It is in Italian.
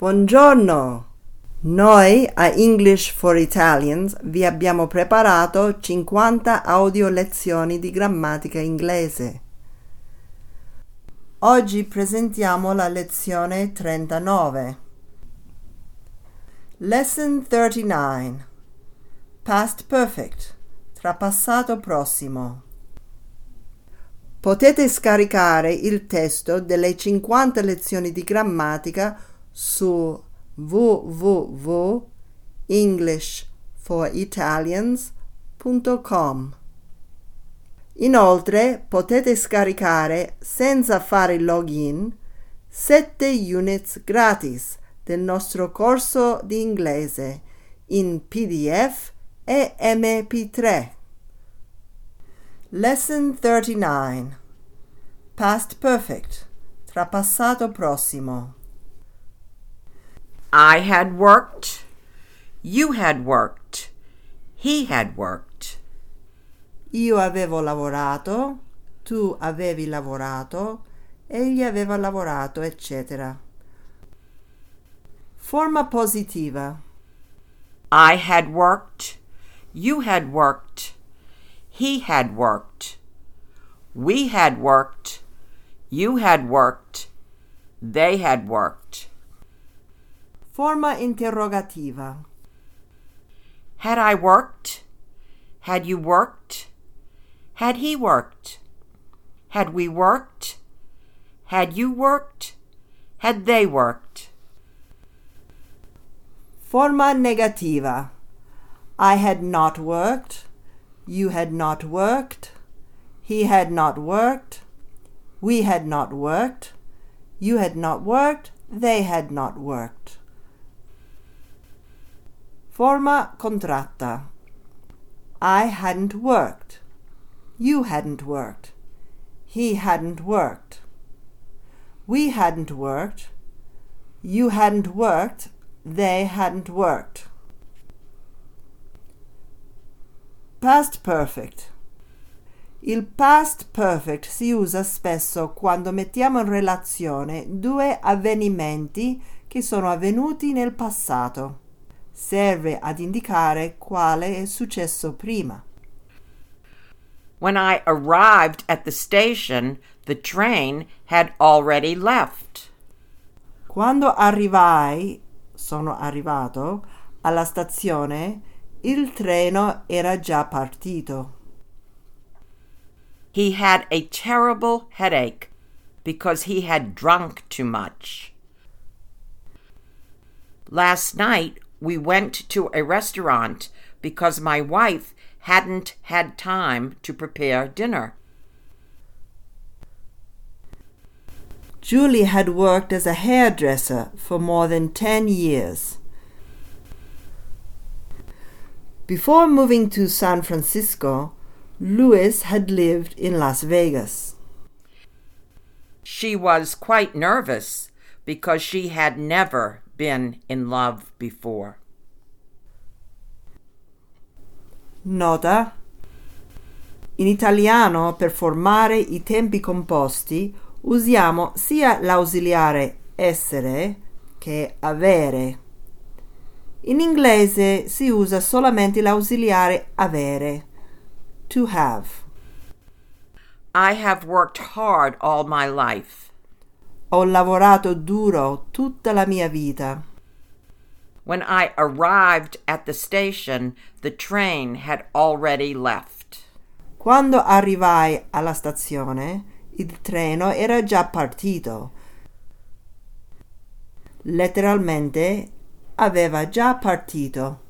Buongiorno! Noi a English for Italians vi abbiamo preparato 50 audio lezioni di grammatica inglese. Oggi presentiamo la lezione 39. Lesson 39. Past Perfect. Trapassato prossimo. Potete scaricare il testo delle 50 lezioni di grammatica su www.englishforitalians.com. Inoltre potete scaricare senza fare login 7 units gratis del nostro corso di inglese in PDF e MP3. Lesson 39 Past Perfect Trapassato prossimo I had worked, you had worked, he had worked. Io avevo lavorato, tu avevi lavorato, egli aveva lavorato, eccetera. Forma positiva. I had worked, you had worked, he had worked, we had worked, you had worked, they had worked. Forma interrogativa. Had I worked? Had you worked? Had he worked? Had we worked? Had you worked? Had they worked? Forma negativa. I had not worked. You had not worked. He had not worked. We had not worked. You had not worked. They had not worked. Forma contratta. I hadn't worked. You hadn't worked. He hadn't worked. We hadn't worked. You hadn't worked. They hadn't worked. Past perfect. Il past perfect si usa spesso quando mettiamo in relazione due avvenimenti che sono avvenuti nel passato serve ad indicare quale è successo prima. When I arrived at the station, the train had already left. Quando arrivai, sono arrivato, alla stazione, il treno era già partito. He had a terrible headache because he had drunk too much. Last night we went to a restaurant because my wife hadn't had time to prepare dinner. Julie had worked as a hairdresser for more than 10 years. Before moving to San Francisco, Louis had lived in Las Vegas. She was quite nervous because she had never been in love before. Nota. In italiano, per formare i tempi composti, usiamo sia l'ausiliare essere che avere. In inglese si usa solamente l'ausiliare avere, to have. I have worked hard all my life. Ho lavorato duro tutta la mia vita. When I arrived at the station, the train had already left. Quando arrivai alla stazione, il treno era già partito. Letteralmente aveva già partito.